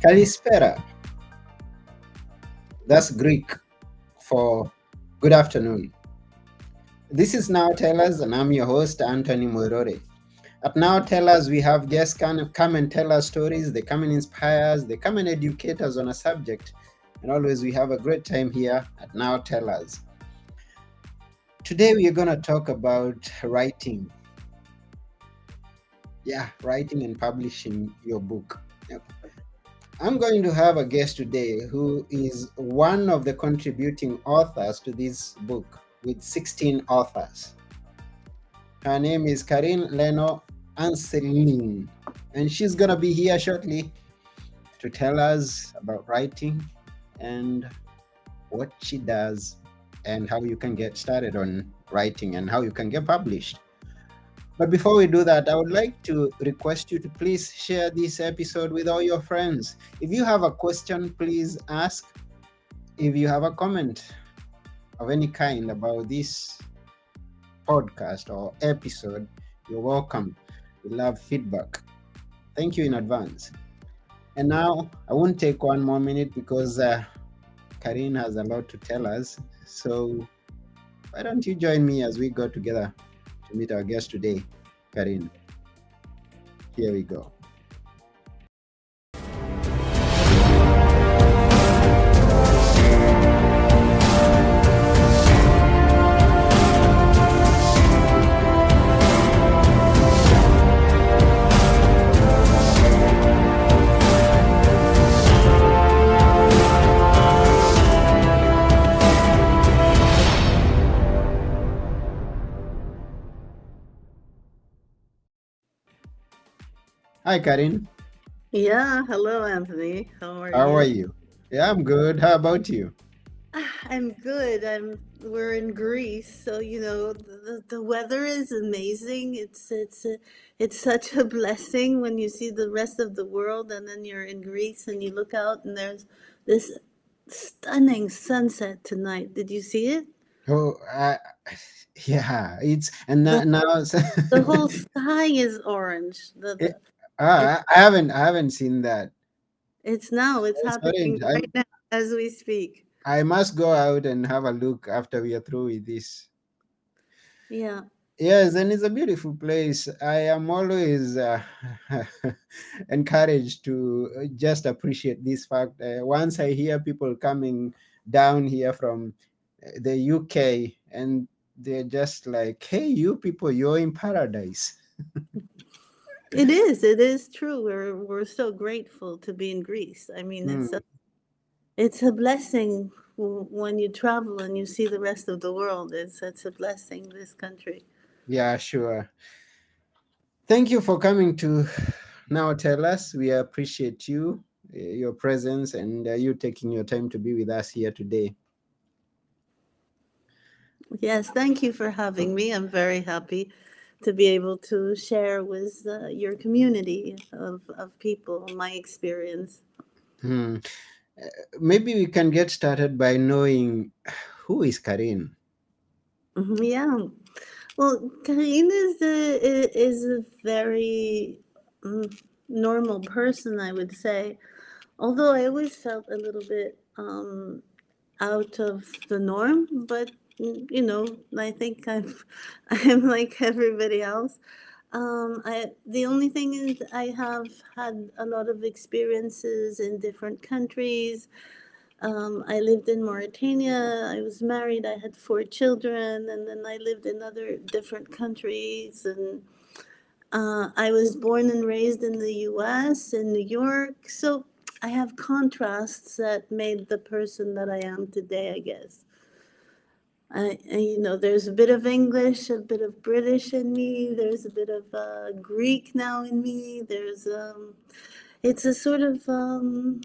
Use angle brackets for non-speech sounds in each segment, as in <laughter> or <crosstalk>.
Kalispera. That's Greek for good afternoon. This is Now Tell Us, and I'm your host, Anthony Morore. At Now Tell Us, we have guests come and tell us stories, they come and inspire us, they come and educate us on a subject. And always we have a great time here at Now Tell Us. Today we are going to talk about writing. Yeah, writing and publishing your book. Yep. I'm going to have a guest today who is one of the contributing authors to this book with 16 authors. Her name is Karin Leno Anselin, and she's going to be here shortly to tell us about writing and what she does and how you can get started on writing and how you can get published. But before we do that, I would like to request you to please share this episode with all your friends. If you have a question, please ask. If you have a comment of any kind about this podcast or episode, you're welcome. We love feedback. Thank you in advance. And now I won't take one more minute because uh, Karin has a lot to tell us. So why don't you join me as we go together to meet our guest today, Karin? Here we go. Hi, Karin. Yeah, hello, Anthony. How are How you? are you? Yeah, I'm good. How about you? Ah, I'm good. I'm we're in Greece, so you know the, the weather is amazing. It's it's a, it's such a blessing when you see the rest of the world and then you're in Greece and you look out and there's this stunning sunset tonight. Did you see it? Oh, uh, <laughs> yeah, it's and The now, whole now the <laughs> whole sky is orange. The, the it, ah, I haven't I haven't seen that. it's now, it's It's happening orange. I now as we speak. I must go out and have a look after we are through with this. Yeah. Yes, and it's a beautiful place. I am always uh, <laughs> encouraged to uh, just appreciate this fact. Uh, once I hear people coming down here from uh, the UK and they're just like, hey, you people, you're in paradise. <laughs> It is. It is true. We're we're so grateful to be in Greece. I mean, it's Mm, a it's a blessing when you travel and you see the rest of the world. It's it's a blessing. This country. yeah, sure. Thank you for coming to now tell us. We appreciate you, uh, your presence, and uh, you taking your time to be with us here today. Yes. Thank you for having me. I'm very happy to be able to share with uh, your community of of people my experience. Hmm. Uh, maybe we can get started by knowing who is Karin. Mhm, Yeah. Well, Karin is a is a very mm, normal person, I would say. Although I always felt a little bit um, out of the norm, but you know, I think I'm <laughs> I'm like everybody else. Um, I the only thing is I have had a lot of experiences in different countries. Um, I lived in Mauritania. I was married. I had four children, and then I lived in other different countries. And uh, I was born and raised in the U.S. in New York. So I have contrasts that made the person that I am today. I guess. I, I- you know, there's a bit of English, a bit of British in me. There's a bit of uh, Greek now in me. There's um, it's a sort of um,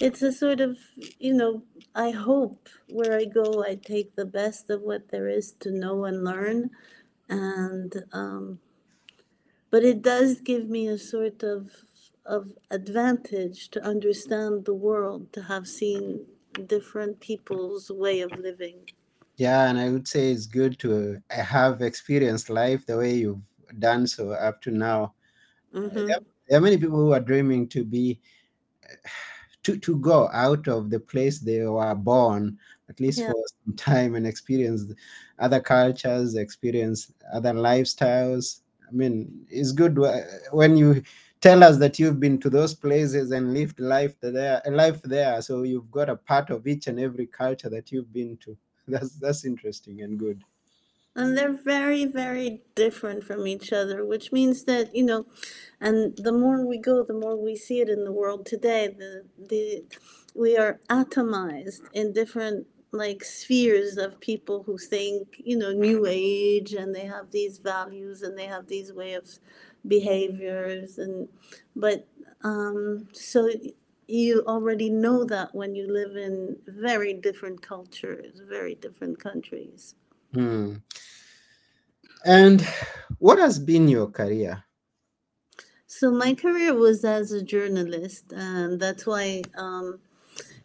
it's a sort of you know i hope where i go i take the best of what there is to know and learn and um, but it does give me a sort of of advantage to understand the world to have seen different people's way of living Yeah, and I would say it's good to uh, have experienced life the way you've done so up to now. Uh, hmm There, there are many people who are dreaming to be to, to go out of the place they were born, at least Yeah. for some time, and experience other cultures, experience other lifestyles. I mean, it's good when you tell us that you've been to those places and lived life there, life there. So you've got a part of each and every culture that you've been to. <laughs> That's that's interesting and good. and they're very very different from each other which means that you know and the more we go the more we see it in the world today the the we are atomized in different like spheres of people who think you know new age and they have these values and they have these way of behaviors and but um so you already know that when you live in very different cultures very different countries Hmm. And what has been your career? So my career was as a journalist, and that's why um,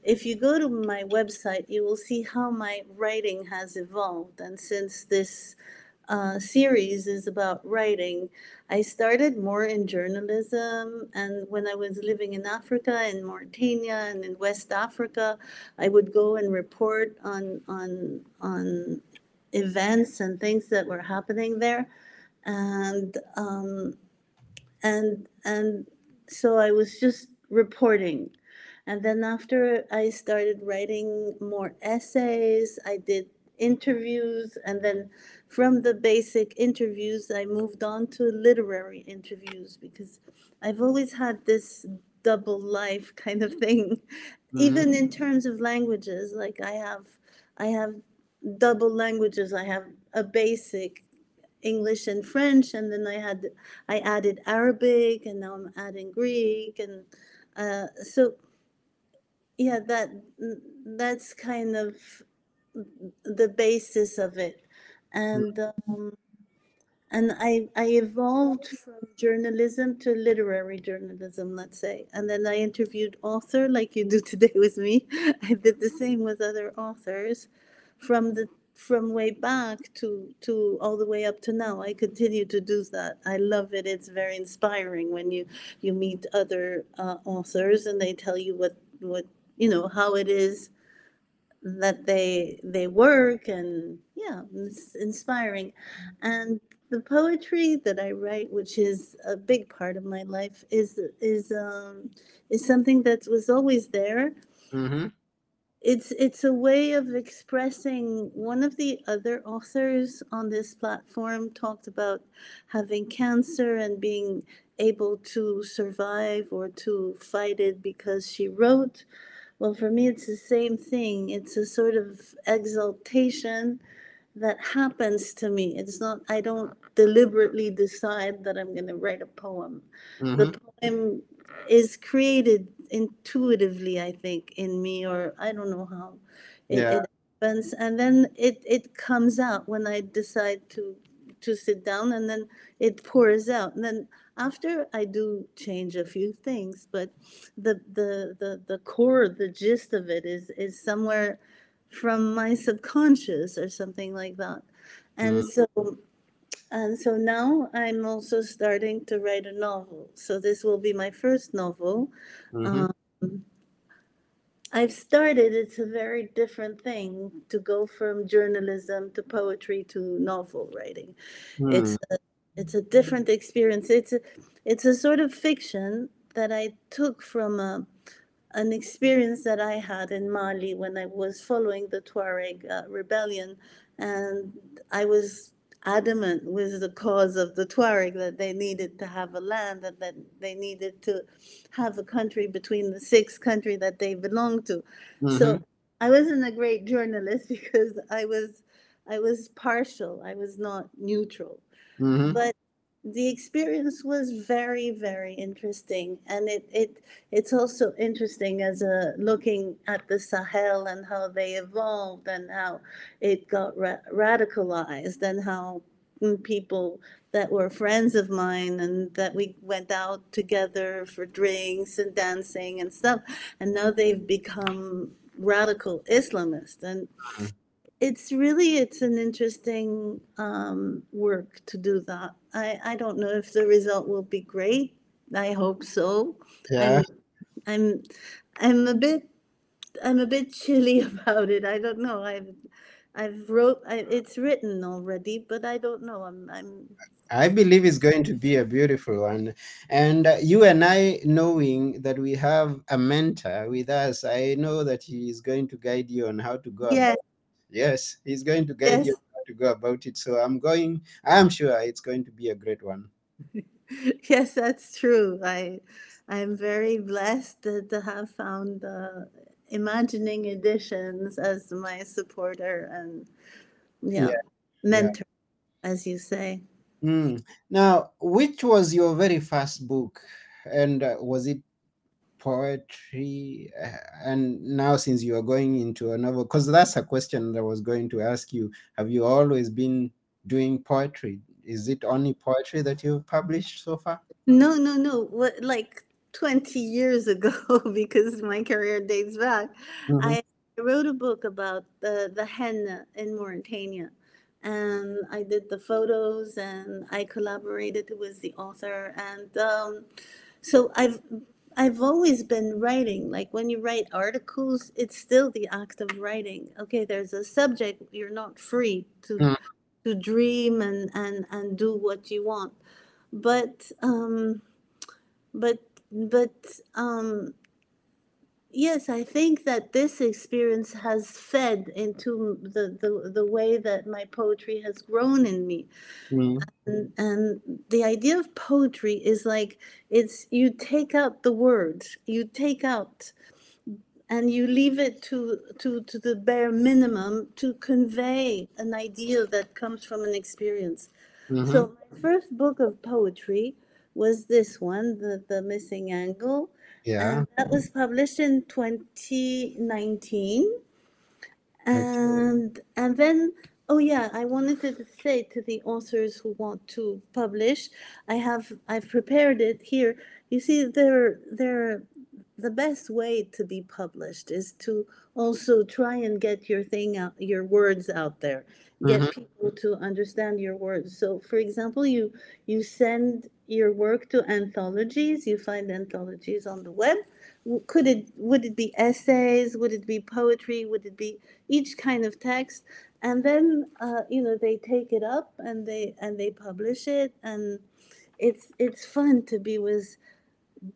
if you go to my website, you will see how my writing has evolved. And since this uh, series is about writing, I started more in journalism. And when I was living in Africa, in Mauritania, and in West Africa, I would go and report on on on events and things that were happening there. And um, and and so I was just reporting. And then after I started writing more essays, I did interviews, and then from the basic interviews, I moved on to literary interviews because I've always had this double life <laughs> kind of thing, Mhm. even in terms of languages. Like I have, I have double languages. I have a basic English and French, and then I had I added Arabic, and now I'm adding Greek, and uh, so yeah, that that's kind of the basis of it, and um, and I I evolved from journalism to literary journalism, let's say, and then I interviewed author like you do <laughs> today with me. I did the same with other authors, from the from way back to to all the way up to now. I continue to do that. I love it. It's very inspiring when you you meet other uh, authors and they tell you what what you know how it is that they they work and yeah it's inspiring and the poetry that i write which is a big part of my life is is um is something that was always there Mm-hmm. it's it's a way of expressing one of the other authors on this platform talked about having cancer and being able to survive or to fight it because she wrote well for me it's the same thing. It's a sort of exaltation that happens to me. It's not i don't deliberately decide that i'm going to write a poem. Mm-hmm. the poem is created intuitively i think in me or i don't know how it, Yeah. it happens. And then it it comes out when i decide to to sit down and then it pours out. And then after i do change a few things but the the the, the core the gist of it is is somewhere from my subconscious or something like that and Mm. so and so now I'm also starting to write a novel. So this will be my first novel. Mm-hmm. Um, I've started, it's a very different thing to go from journalism to poetry to novel writing. It's a, it's a different experience. It's a, it's a sort of fiction that I took from a, an experience that I had in Mali when I was following the Tuareg uh, rebellion. And I was adamant with the cause of the Tuareg that they needed to have a land and that they needed to have a country between the six country that they belonged to. Mm-hmm. So I wasn't a great journalist <laughs> because I was I was partial. I was not neutral. Mm-hmm. But the experience was very very interesting and it it it's also interesting as a looking at the Sahel and how they evolved and how it got ra- radicalized and how mm, people that were friends of mine and that we went out together for drinks and dancing and stuff and now they've become radical islamists and Mhm. It's really it's an interesting um, work to do that I, I don't know if the result will be great i hope so Yeah. I'm I'm I'm a bit I'm a bit <laughs> chilly about it. I don't know. I've I've wrote I, it's written already, but I don't know. I'm I'm I believe it's going to be a beautiful one. And uh, you and I, knowing that we have a mentor with us, I know that he is going to guide you on how to go yeah. Yes, he's going to guide Yes. you how to go about it. So I'm going, I'm sure it's going to be a great one. <laughs> yes, that's true. I I'm very blessed to, have found uh, Imagining Editions as my supporter and yeah, Yeah, mentor, as you say. Mm. Now, which was your very first book? And uh, was it poetry? Uh, and now, since you are going into a novel, because that's a question that I was going to ask you have you always been doing poetry? Is it only poetry that you've published so far? No, no, no. What like 20 years ago, <laughs> because my career dates back, Mhm. I wrote a book about the, the henna in Mauritania. And I did the photos and I collaborated with the author. And um, so I've I've always been writing. Like when you write articles, it's still the act of writing. Okay, there's a subject, you're not free to Mm. to dream and, and, and do what you want. But um but but um yes i think that this experience has fed into the the, the way that my poetry has grown in me Mm. and, and the idea of poetry is like it's you take out the words you take out and you leave it to to to the bare minimum to convey an idea that comes from an experience Mhm. so my first book of poetry was this one, the the missing angle, yeah. and that was published in 2019. And and then oh yeah, I wanted to say to the authors who want to publish, I have I've prepared it here. You see, they're they're the best way to be published is to also try and get your thing out, your words out there, get Mhm. people to understand your words. So, for example, you you send your work to anthologies. You find anthologies on the web. Could it would it be essays? Would it be poetry? Would it be each kind of text? And then uh, you know they take it up and they and they publish it and it's it's fun to be with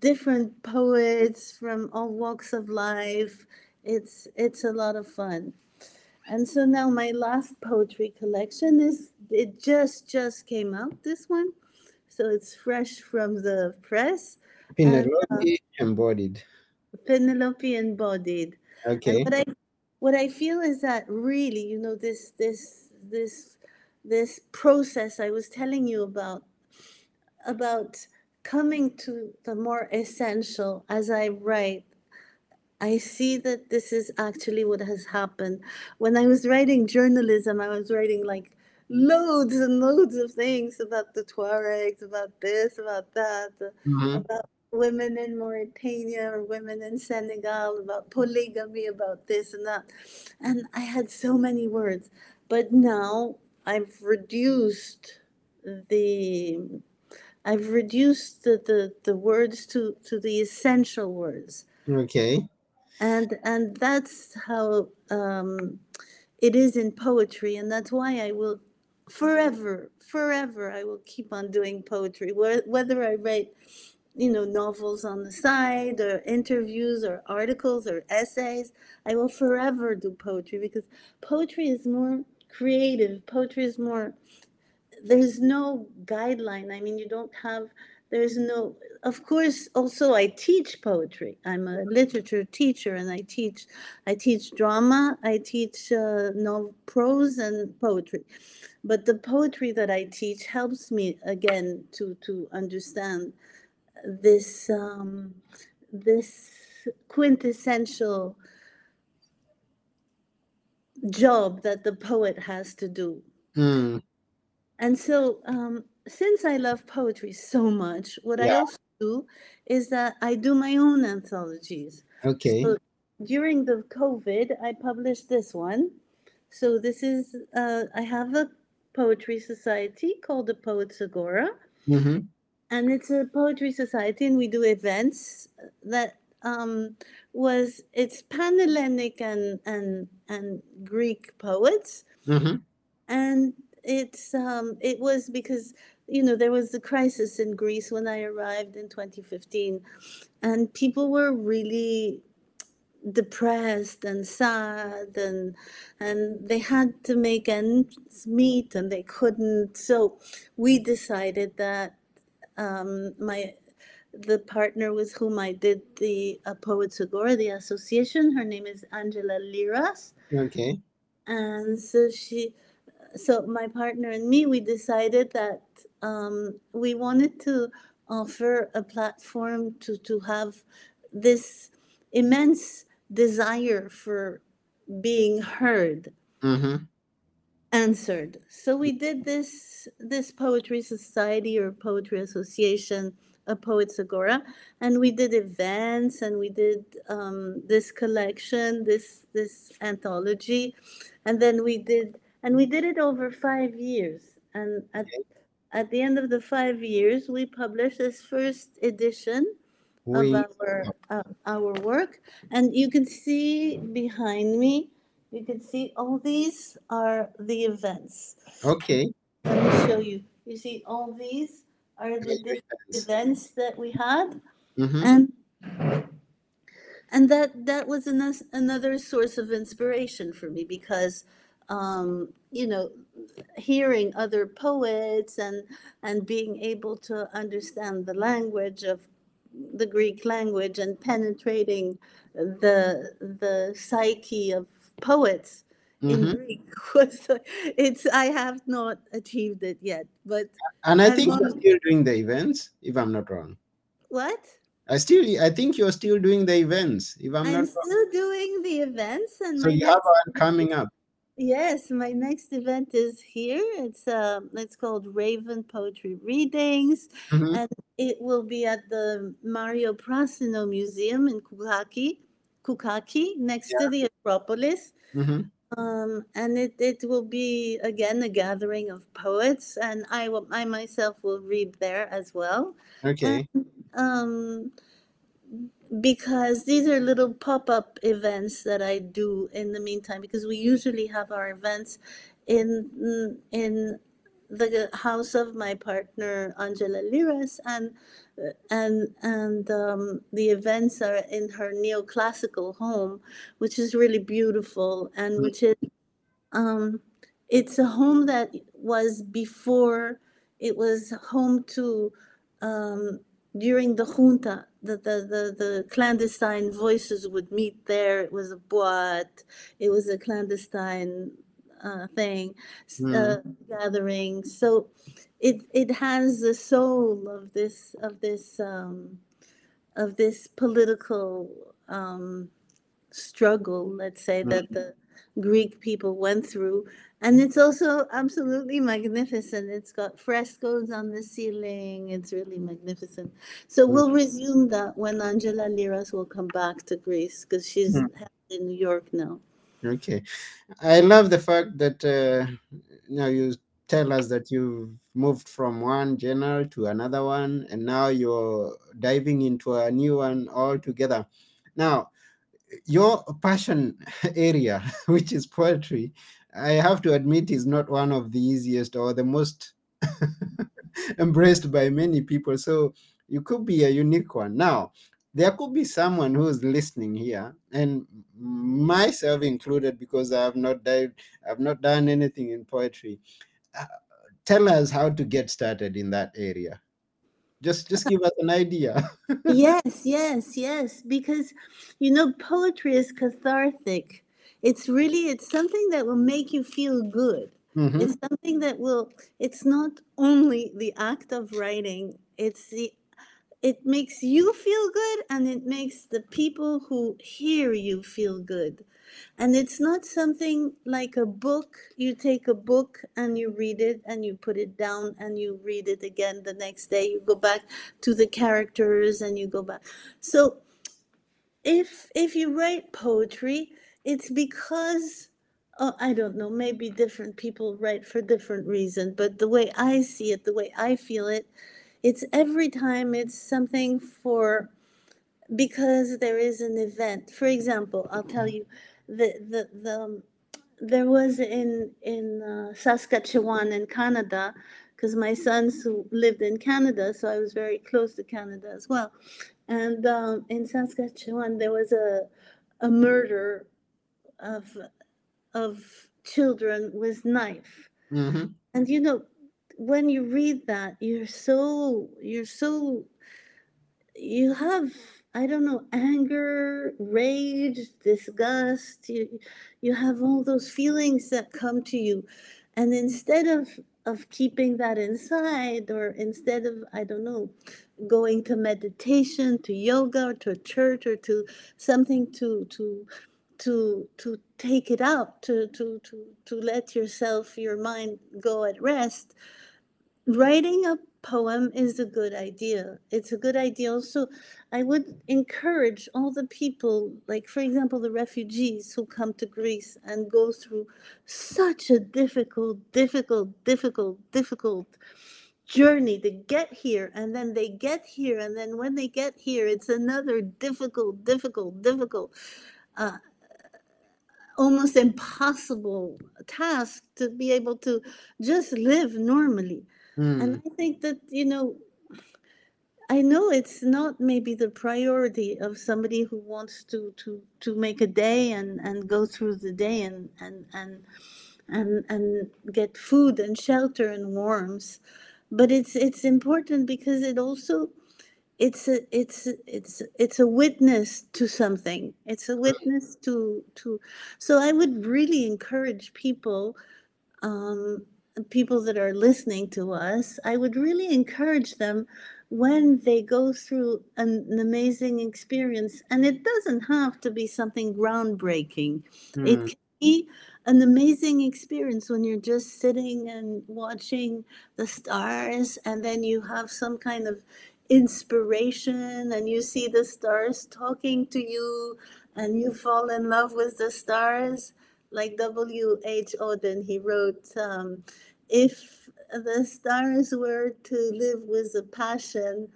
different poets from all walks of life. It's it's a lot of fun. And so now my last poetry collection is it just just came out this one. So it's fresh from the press. Penelope embodied. Penelope embodied. Okay. And what I what I feel is that really, you know, this this this this process I was telling you about about coming to the more essential as I write. I see that this is actually what has happened. When I was writing journalism, I was writing like loads and loads of things about the Tuaregs, about this, about that, Mhm. about women in Mauritania or women in Senegal, about polygamy, about this and that. And I had so many words. But now I've reduced the I've reduced the, the, the words to, to the essential words. Okay. And and that's how um, it is in poetry, and that's why I will forever, forever, I will keep on doing poetry. Whether I write, you know, novels on the side, or interviews, or articles, or essays, I will forever do poetry because poetry is more creative. Poetry is more. There's no guideline. I mean, you don't have. There's no. Of course, also I teach poetry. I'm a literature teacher, and I teach. I teach drama. I teach uh, no prose and poetry, but the poetry that I teach helps me again to to understand this um, this quintessential job that the poet has to do. Mm. And so, um, since I love poetry so much, what I also do is that I do my own anthologies. Okay. So during the COVID, I published this one. So this is uh, I have a poetry society called the Poets Agora, hmm and it's a poetry society, and we do events that um, was it's Panhellenic and and and Greek poets, hmm and it's um, it was because you know there was the crisis in Greece when I arrived in 2015, and people were really depressed and sad and and they had to make ends meet and they couldn't so we decided that um, my the partner with whom I did the uh, Poets Agora, the association, her name is Angela Liras, Okay. and so she, so my partner and me, we decided that um, we wanted to offer a platform to to have this immense desire for being heard. Hmm answered. So we did this this poetry society or poetry association, a poets agora, and we did events and we did um, this collection, this this anthology, and then we did and we did it over five years. And at at the end of the five years, we published this first edition of our uh, our work, and you can see behind me. You can see all these are the events. okay. Let me show you. You see, all these are the different events that we had, hmm and and that that was an, another source of inspiration for me because, um, you know, hearing other poets and and being able to understand the language of the Greek language and penetrating the the psyche of poets in hmm Greek <laughs> was it's I have not achieved it yet, but And I think you're still doing the events, if I'm not wrong. what? I still, I think you're still doing the events, if I'm I'm not wrong. still doing the events and So you have one coming up. Yes, my next event is here. It's um it's called Raven Poetry Readings hmm and it will be at the Mario Prasino Museum in Kukaki, Kukaki next Yeah. to the Acropolis. hmm Um, and it, it will be again a gathering of poets, and I will I myself will read there as well. Okay. And um, because these are little pop up events that I do in the meantime, because we usually have our events in mm, in the house of my partner Angela Liras, and uh, and and um, the events are in her neoclassical home, which is really beautiful, and Mm. which is um, it's a home that was before it was home to um, during the junta the, the, the, the clandestine voices would meet there it was a boat it was a clandestine uh, thing Mm. uh, gathering so it it has the soul of this of this um, of this political um, struggle, let's say, Mm. that the Greek people went through. And it's also absolutely magnificent. It's got frescoes on the ceiling. It's really magnificent. So Mm. we'll resume that when Angela Liras will come back to Greece because she's Mm. in New York now. Okay. I love the fact that uh, now you tell us that you've moved from one journal to another one, and now you're diving into a new one altogether. Now, your passion <laughs> area, <laughs> which is poetry, I have to admit is not one of the easiest or the most <laughs> embraced by many people. So you could be a unique one. Now, there could be someone who's listening here, and myself included, because I have not dived, I've not done anything in poetry. Uh, tell us how to get started in that area. Just, just give us an idea. <laughs> yes, yes, yes. Because, you know, poetry is cathartic. It's really, it's something that will make you feel good. Mhm. It's something that will, it's not only the act of writing, it's the, it makes you feel good and it makes the people who hear you feel good. And it's not something like a book. You take a book and you read it and you put it down and you read it again the next day. You go back to the characters and you go back. So if if you write poetry, it's because oh, I don't know, maybe different people write for different reasons, but the way I see it, the way I feel it, it's every time it's something for because there is an event. For example, I'll tell you, the the the there was in in uh, Saskatchewan in Canada, because my sons lived in Canada, so I was very close to Canada as well. And um, in Saskatchewan, there was a a murder of of children with knife. hmm And you know, when you read that, you're so you're so you have I don't know anger, rage, disgust. You you have all those feelings that come to you, and instead of of keeping that inside, or instead of I don't know going to meditation, to yoga, or to a church, or to something to to to to take it out, to to to to let yourself your mind go at rest writing a poem is a good idea. It's a good idea. Also, I would encourage all the people, like, for example, the refugees who come to Greece and go through such a difficult, difficult, difficult, difficult journey to get here. And then they get here. And then when they get here, it's another difficult, difficult, difficult. Uh, almost impossible task to be able to just live normally Mm. and I think that, you know, I know it's not maybe the priority of somebody who wants to to to make a day and and go through the day and and and and and get food and shelter and warmth, but it's it's important because it also it's a it's it's it's a witness to something. It's a witness to to. So I would really encourage people um, people that are listening to us, I would really encourage them when they go through an, an amazing experience, and it doesn't have to be something groundbreaking. It Mm. can be an amazing experience when you're just sitting and watching the stars, and then you have some kind of inspiration, and you see the stars talking to you, and you fall in love with the stars like W.H. Auden, he wrote, um, if the stars were to live with a passion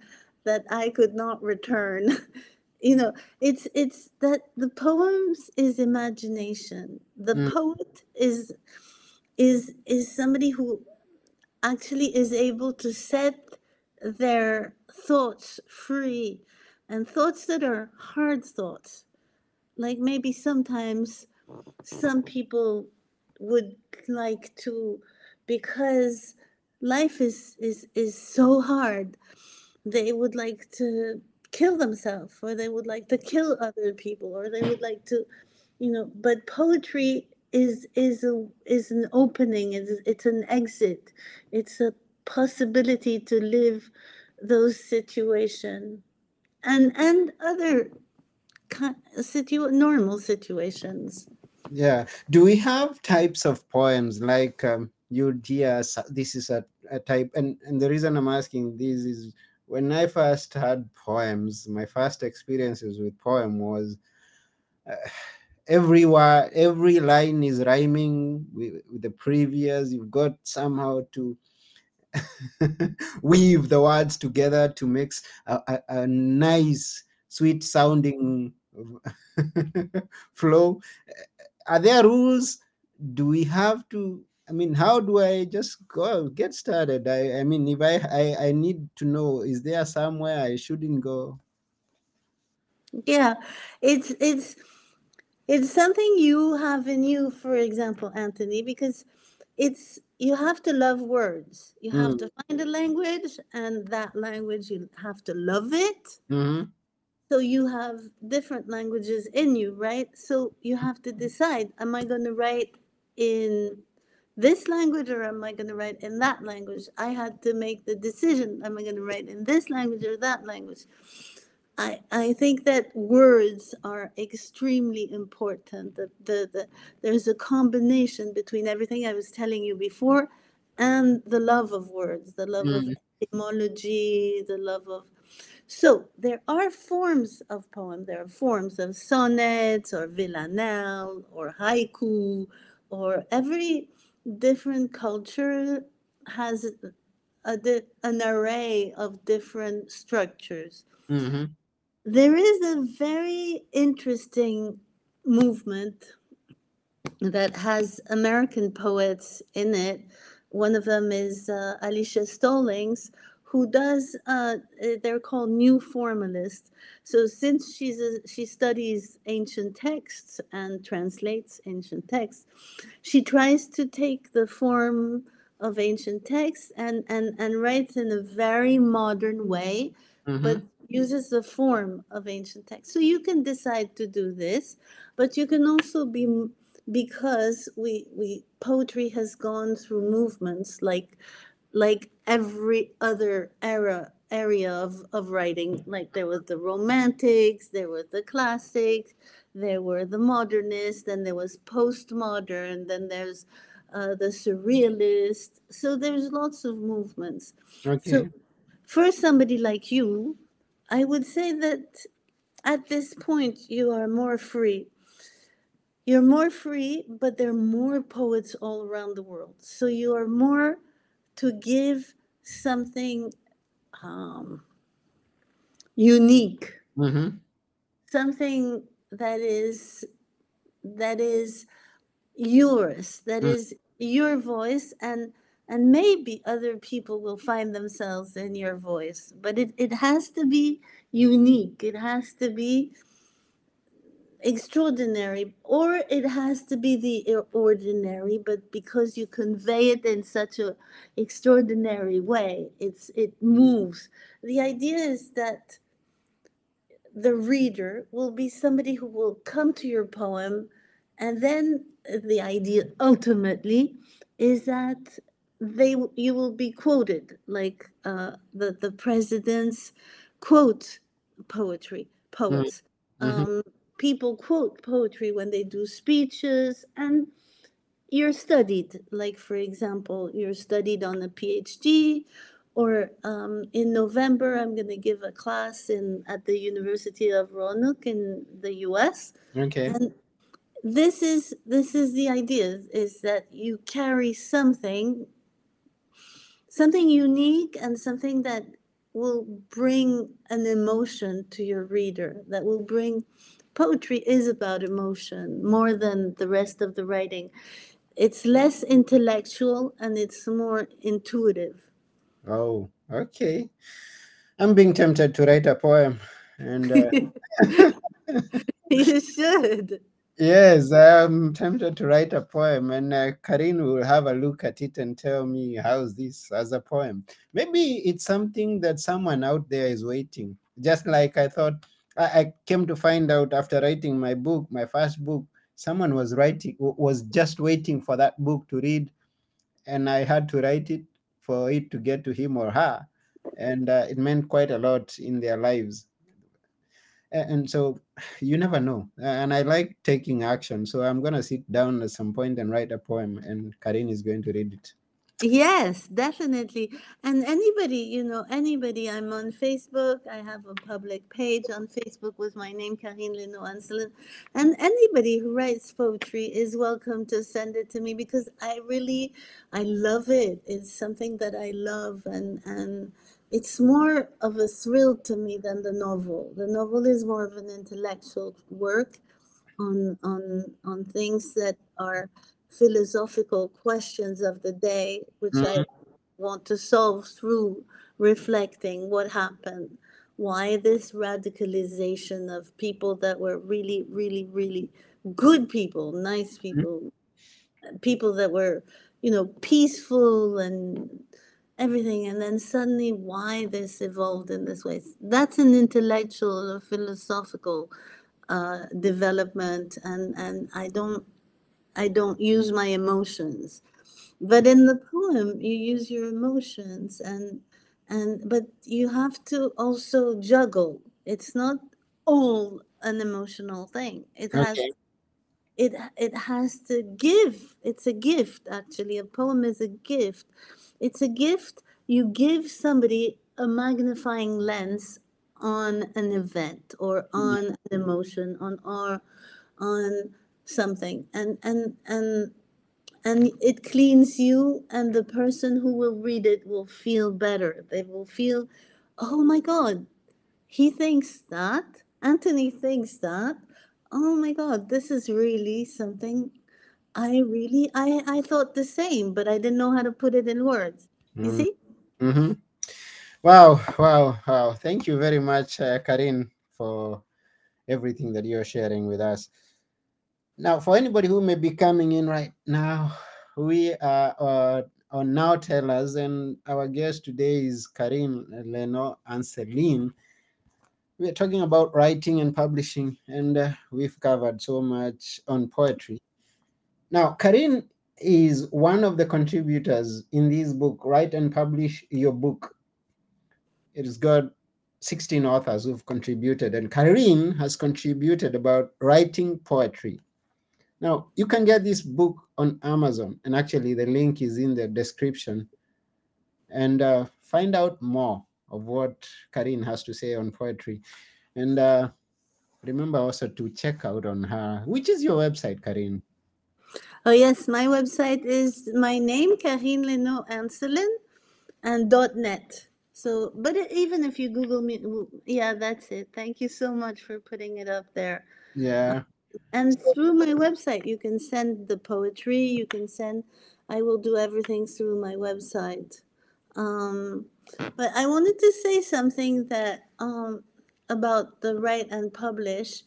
that I could not return. <laughs> you know, it's it's that the poems is imagination. The Mm. poet is is is somebody who actually is able to set their thoughts free and thoughts that are hard thoughts. Like maybe sometimes some people would like to because life is is is so hard. They would like to kill themselves or they would like to kill other people or they would like to you know but poetry is is a is an opening it's, it's an exit. It's a possibility to live those situation and and other ki- situ- normal situations Yeah. Do we have types of poems like um, you'd hear this is a, a type, and, and the reason I'm asking this is when I first had poems, my first experiences with poem was uh, every word, every line is rhyming with, with the previous. You've got somehow to <laughs> weave the words together to make a nice, sweet sounding <laughs> flow. Are there rules? Do we have to? I mean, how do I just go get started? I, I mean, if I, I I need to know, is there somewhere I shouldn't go? yeah it's it's it's something you have in you for example anthony because it's you have to love words you have Mm, to find a language and that language you have to love it hmm so you have different languages in you right so you have to decide am i going to write in this language or am i going to write in that language i had to make the decision am i going to write in this language or that language I, I think that words are extremely important. The, the, the, there's a combination between everything I was telling you before and the love of words, the love of mm, etymology, the love of. So there are forms of poem. There are forms of sonnets or villanelle or haiku, or every different culture has a, an array of different structures hmm there is a very interesting movement that has American poets in it. One of them is uh, Alicia Stallings, who does, uh, eh, they're called new formalists. So since she's a, she studies ancient texts and translates ancient texts, she tries to take the form of ancient texts and, and, and writes in a very modern way, Mhm. but uses the form of ancient texts. So you can decide to do this, but you can also be because we we poetry has gone through movements like like every other era area of, of writing. Like there was the romantics there was the classics there were the modernists then there was postmodern then there's uh, the surrealist. So there's lots of movements. Okay. so for somebody like you i would say that at this point you are more free. You're more free but there are more poets all around the world. So you are more to give something um, unique Mhm. something that is that is yours that Mm. is your voice and and maybe other people will find themselves in your voice but it, it has to be unique it has to be extraordinary or it has to be the ordinary but because you convey it in such a extraordinary way it's it moves. The idea is that the reader will be somebody who will come to your poem and then the idea ultimately is that they you will be quoted like uh, the the presidents quote poetry poets. Mhm. um, people quote poetry when they do speeches and you're studied like for example you're studied on a phd or um, in november i'm going to give a class in at the university of roanoke in the us Okay. and this is this is the idea is that you carry something something unique and something that will bring an emotion to your reader that will bring poetry is about emotion more than the rest of the writing it's less intellectual and it's more intuitive Oh, okay. I'm being tempted to write a poem. And uh, <laughs> <laughs> you should yes, I'm tempted to write a poem. And uh, Karine will have a look at it and tell me, how's this as a poem? Maybe it's something that someone out there is waiting. Just like I thought, I, I came to find out after writing my book, my first book, someone was writing, was just waiting for that book to read. And I had to write it for it to get to him or her. And uh, it meant quite a lot in their lives. And so you never know and i like taking action so i'm going to sit down at some point and write a poem and karin is going to read it Yes, definitely. And anybody, you know, anybody, I'm on Facebook. I have a public page on Facebook with my name, Karine Leno Anselin. And anybody who writes poetry is welcome to send it to me because I really, I love it. It's something that I love and, and it's more of a thrill to me than the novel. The novel is more of an intellectual work on on on things that are philosophical questions of the day which i Mhm. want to solve through reflecting what happened. Why this radicalization of people that were really really really good people nice people people that were you know peaceful and everything and then suddenly why this evolved in this way. That's an intellectual or philosophical uh, development and and i don't i don't use my emotions. But in the poem you use your emotions and and but you have to also juggle. It's not all an emotional thing. It has it it has to give. It's a gift actually. A poem is a gift. It's a gift. You give somebody a magnifying lens on an event or mm-hmm. on an emotion on or on something and and and and it cleans you and the person who will read it will feel better they will feel oh my god he thinks that, Anthony thinks that. Oh my God, this is really something I really I I thought the same, but I didn't know how to put it in words. You Mm. see? Mm-hmm. Wow, wow, wow. Thank you very much, uh, Karin, for everything that you're sharing with us. Now, for anybody who may be coming in right now, we are uh, on Now Tellers, and our guest today is Karin Leno and Celine. We are talking about writing and publishing, and uh, we've covered so much on poetry. Now, Karine is one of the contributors in this book, Write and Publish Your Book. It has got 16 authors who've contributed, and Karine has contributed about writing poetry. Now, you can get this book on Amazon, and actually, the link is in the description. And uh, find out more of what Karine has to say on poetry. And uh, remember also to check out on her, which is your website, Karin? Oh yes, my website is my name, Karine Leno Ancellin, and dot net. So, but even if you Google me, yeah, that's it. Thank you so much for putting it up there. Yeah. And through my website, you can send the poetry. You can send. I will do everything through my website. Um, but I wanted to say something that um, about the write and publish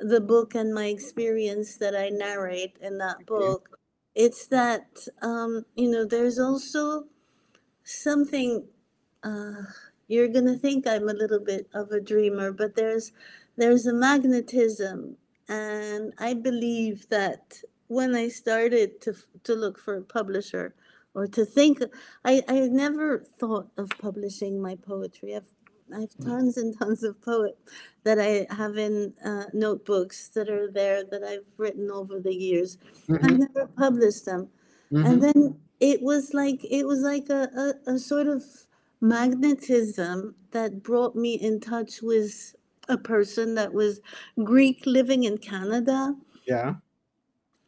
the book and my experience that I narrate in that book. It's that um, you know there's also something uh, you're gonna think I'm a little bit of a dreamer, but there's there's a magnetism, and I believe that when I started to to look for a publisher or to think, I I never thought of publishing my poetry. I've I have tons and tons of poet that I have in uh, notebooks that are there that I've written over the years. I've Mhm, never published them mhm. and then it was like it was like a, a, a sort of magnetism that brought me in touch with a person that was greek living in canada. Yeah.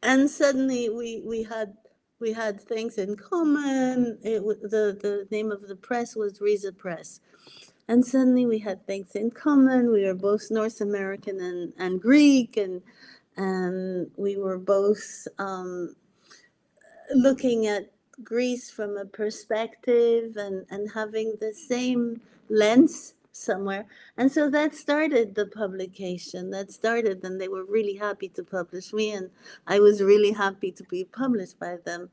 and suddenly we we had we had things in common. It the the name of the press was Riza Press. And suddenly we had things in common. We were both North American and and Greek and and we were both um, looking at Greece from a perspective and, and having the same lens somewhere. And so that started the publication. That started, and they were really happy to publish me, and I was really happy to be published by them.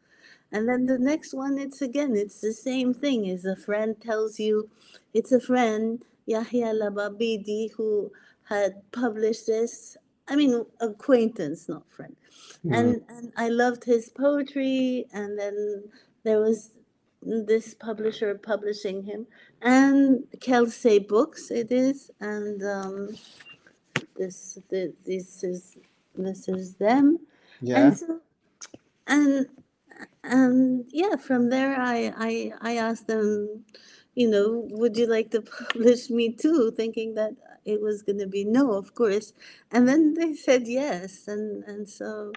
And then the next one, it's again, it's the same thing. Is a friend tells you, it's a friend, Yahya Lababidi, who had published this. I mean, acquaintance, not friend Mm. and and I loved his poetry. And then there was this publisher publishing him, and Kelsey Books it is, and um, this the, this is this is them, Yeah. and so and and yeah, from there I I I asked them, you know, would you like to <laughs> publish me too? Thinking that it was going to be no, of course, and then they said yes, and and so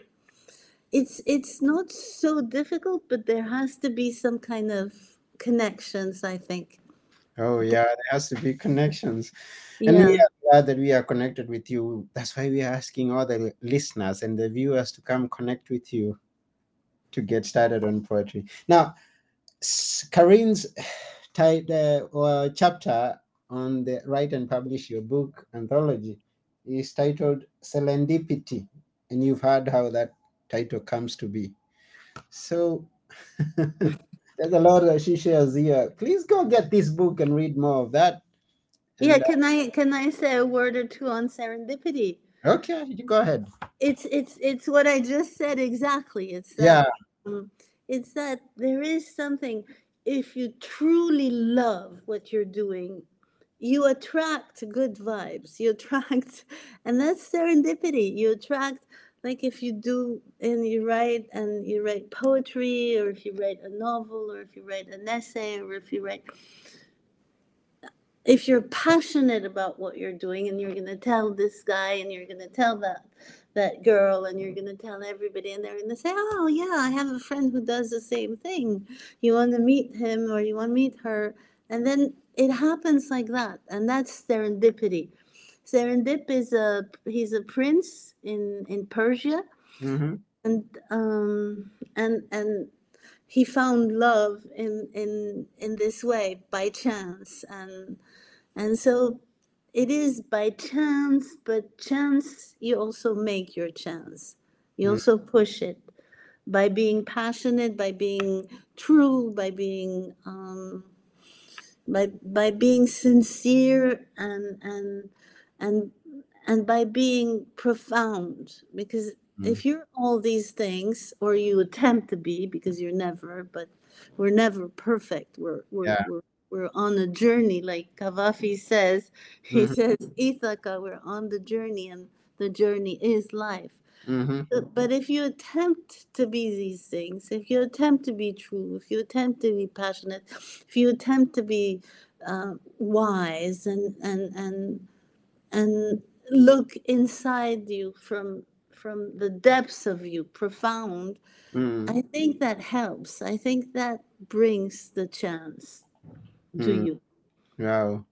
it's it's not so difficult, but there has to be some kind of connections, I think. Oh, yeah. There has to be connections. And we are glad that we are connected with you. That's why we are asking all the listeners and the viewers to come connect with you to get started on poetry. Now, Karine's tit- uh, or chapter on the Write and Publish Your Book anthology is titled Serendipity. And you've heard how that title comes to be. So <laughs> there's a lot that she shares here. Please go get this book and read more of that. Yeah, And, uh, can I can I say a word or two on serendipity? okay, you go ahead. It's it's it's what I just said exactly. It's that Yeah. um, it's that there is something if you truly love what you're doing, you attract good vibes. You attract <laughs> and that's serendipity. You attract like if you do and you write and you write poetry or if you write a novel or if you write an essay or if you write if you're passionate about what you're doing and you're going to tell this guy and you're going to tell that that girl and you're going to tell everybody and they're going to say oh yeah i have a friend who does the same thing you want to meet him or you want to meet her and then it happens like that, and that's serendipity. Serendip is a he's a prince in in Persia, Mm-hmm. and um and and he found love in in in this way by chance and and so it is by chance but chance you also make your chance you Mm. also push it by being passionate by being true by being um by by being sincere and and and and by being profound because Mm. if you're all these things or you attempt to be because you're never but we're never perfect we're we're Yeah. we're, we're on a journey like Kavafi says he Mhm. says Ithaka we're on the journey and the journey is life Mm-hmm. but but if you attempt to be these things, if you attempt to be true, if you attempt to be passionate, if you attempt to be uh, wise and and and and look inside you from from the depths of you, profound, Mm. I think that helps. I think that brings the chance to Mm. you. Wow.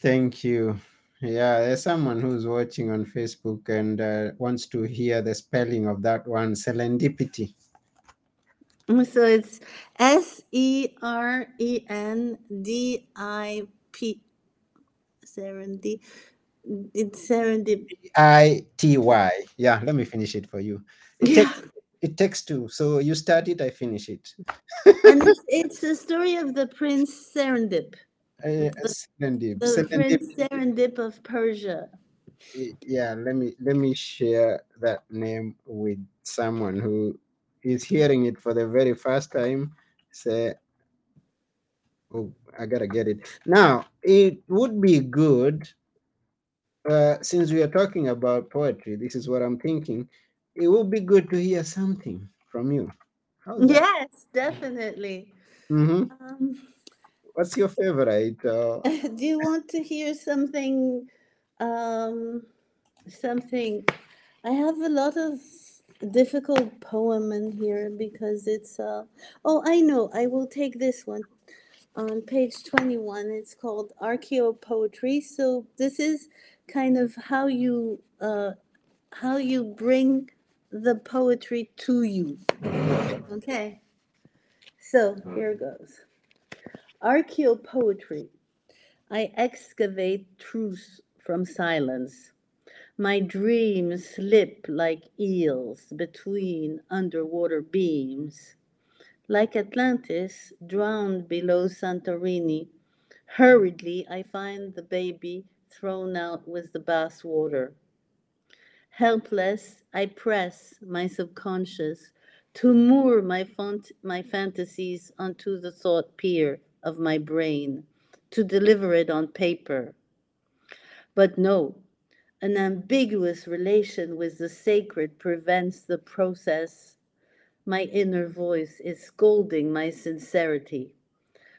Thank you. Yeah, there's someone who's watching on Facebook and uh, wants to hear the spelling of that one, serendipity. So it's S E R E N D I P serendi. It's serendip. I T Y. Yeah, let me finish it for you. It Yeah, takes it takes two. So you start it, I finish it. and <laughs> it's, it's the story of the Prince Serendip, Uh, the, serendip. the Serendip. Prince Serendip of Persia. Yeah, let me let me share that name with someone who is hearing it for the very first time. Say, oh, I gotta get it now. It would be good uh, since we are talking about poetry. This is what I'm thinking. It would be good to hear something from you. Yes, definitely. Mm-hmm. Um, What's your favorite? Uh, <laughs> do you want to hear something? Um, something. I have a lot of difficult poem in here because it's. Uh, oh, I know. I will take this one. On page 21 it's called archaeopoetry. So this is kind of how you uh, how you bring the poetry to you. Okay so here it goes. Archaeopoetry. I excavate truths from silence. My dreams slip like eels between underwater beams like Atlantis, drowned below Santorini, hurriedly I find the baby thrown out with the bath water. Helpless, I press my subconscious to moor my, fant- my fantasies onto the thought pier of my brain, to deliver it on paper. But no, an ambiguous relation with the sacred prevents the process my inner voice is scolding my sincerity.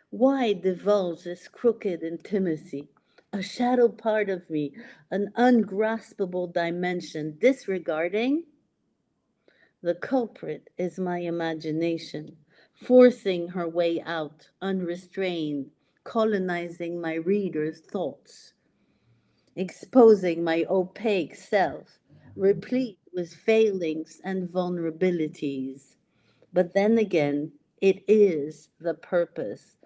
Why divulge this crooked intimacy? A shadow part of me, an ungraspable dimension, disregarding? The culprit is my imagination, forcing her way out, unrestrained, colonizing my reader's thoughts, exposing my opaque self, replete with failings and vulnerabilities. But then again, it is the purpose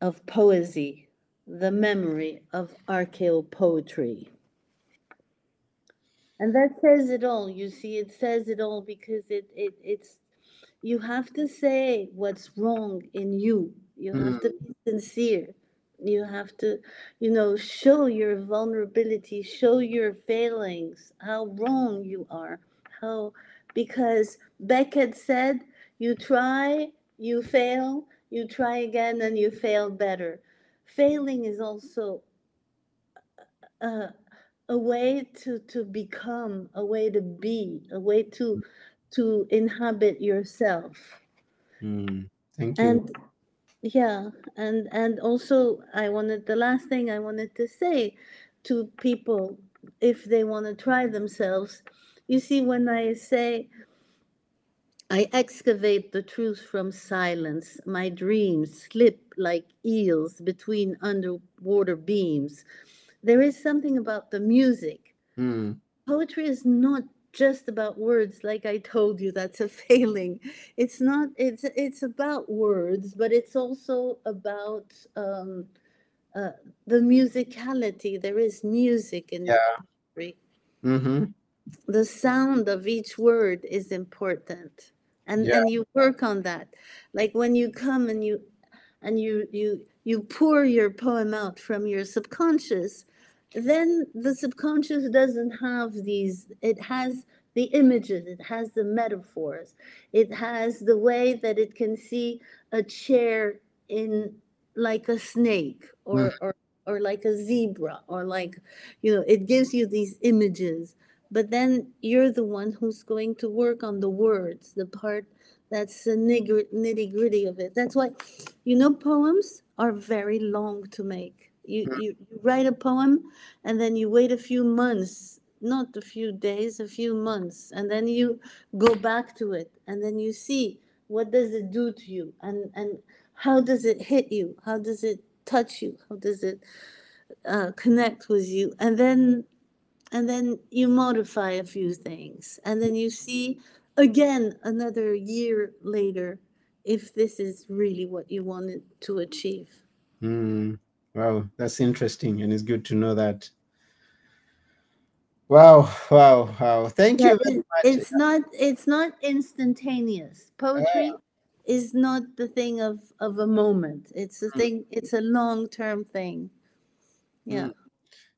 of poesy, the memory of archaeopoetry. And that says it all. You see, it says it all because it, it it's you have to say what's wrong in you. You have mm, to be sincere. You have to, you know, show your vulnerability, show your failings, how wrong you are, how because Beckett said, you try, you fail, you try again, and you fail better. Failing is also a, a way to, to become, a way to be, a way to to inhabit yourself. mm. Thank you. And yeah, and and also I wanted the last thing I wanted to say to people if they want to try themselves. You see, when I say I excavate the truth from silence. My dreams slip like eels between underwater beams. There is something about the music. Mm. Poetry is not just about words like i told you that's a <laughs> failing it's not it's it's about words but it's also about um uh, the musicality there is music in Yeah. poetry Mm-hmm. The sound of each word is important and Yeah. and you work on that like when you come and you and you you you pour your poem out from your subconscious then the subconscious doesn't have these it has the images it has the metaphors it has the way that it can see a chair in like a snake or Mm. or or like a zebra or like you know it gives you these images but then you're the one who's going to work on the words the part that's the nitty gritty of it. That's why you know poems are very long to make. You, Mm. you you write a poem and then you wait a few months not a few days a few months and then you go back to it and then you see what does it do to you and and how does it hit you? How does it touch you? How does it uh, connect with you? And then and then you modify a few things and then you see again another year later if this is really what you wanted to achieve Mm. Wow, that's interesting, and it's good to know that. Wow, wow, wow! Thank yeah you very much. it's not it's not instantaneous poetry is not the thing of of a moment it's a Mm. thing it's a long term thing yeah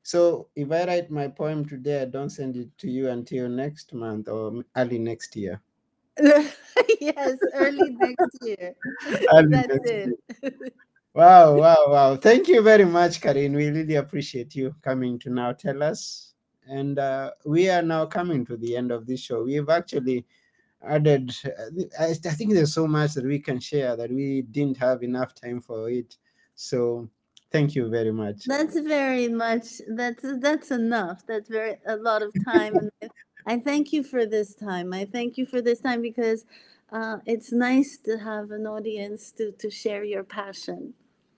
So, if I write my poem today, I don't send it to you until next month or early next year. <laughs> yes early next year <laughs> Early that's next it Wow, wow, wow! Thank you very much, Karine. We really appreciate you coming to now tell us. And uh, we are now coming to the end of this show. We've actually added. I, I think there's so much that we can share that we didn't have enough time for it. So, thank you very much. That's very much that's that's enough. That's very a lot of time and <laughs> I- thank you for this time. I thank you for this time because uh, it's nice to have an audience to to share your passion.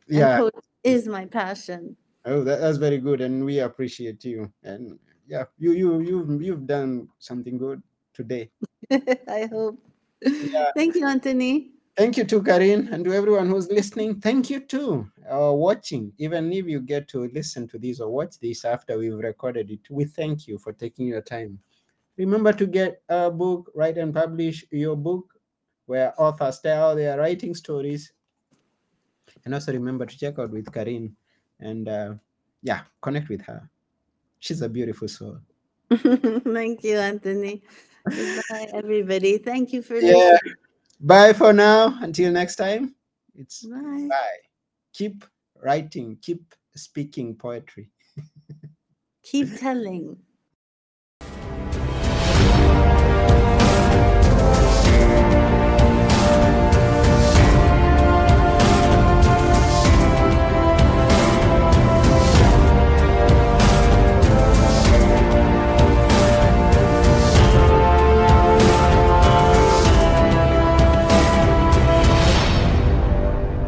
Yeah. is my passion. Oh, that, that's very good, and we appreciate you. And yeah, you you you've you've done something good today. <laughs> I hope. Yeah. Thank you, Anthony. Thank you to Karine and to everyone who's listening. Thank you too, or watching. Even if you get to listen to this or watch this after we've recorded it, we thank you for taking your time. Remember to get a book, write and publish your book, where authors tell their writing stories. And also remember to check out with Karine, and uh, yeah, connect with her. She's a beautiful soul. <laughs> Thank you, Anthony. Goodbye, everybody. Thank you for Yeah. listening. Bye for now. Until next time, it's Bye. bye. Keep writing, keep speaking poetry. <laughs> Keep telling.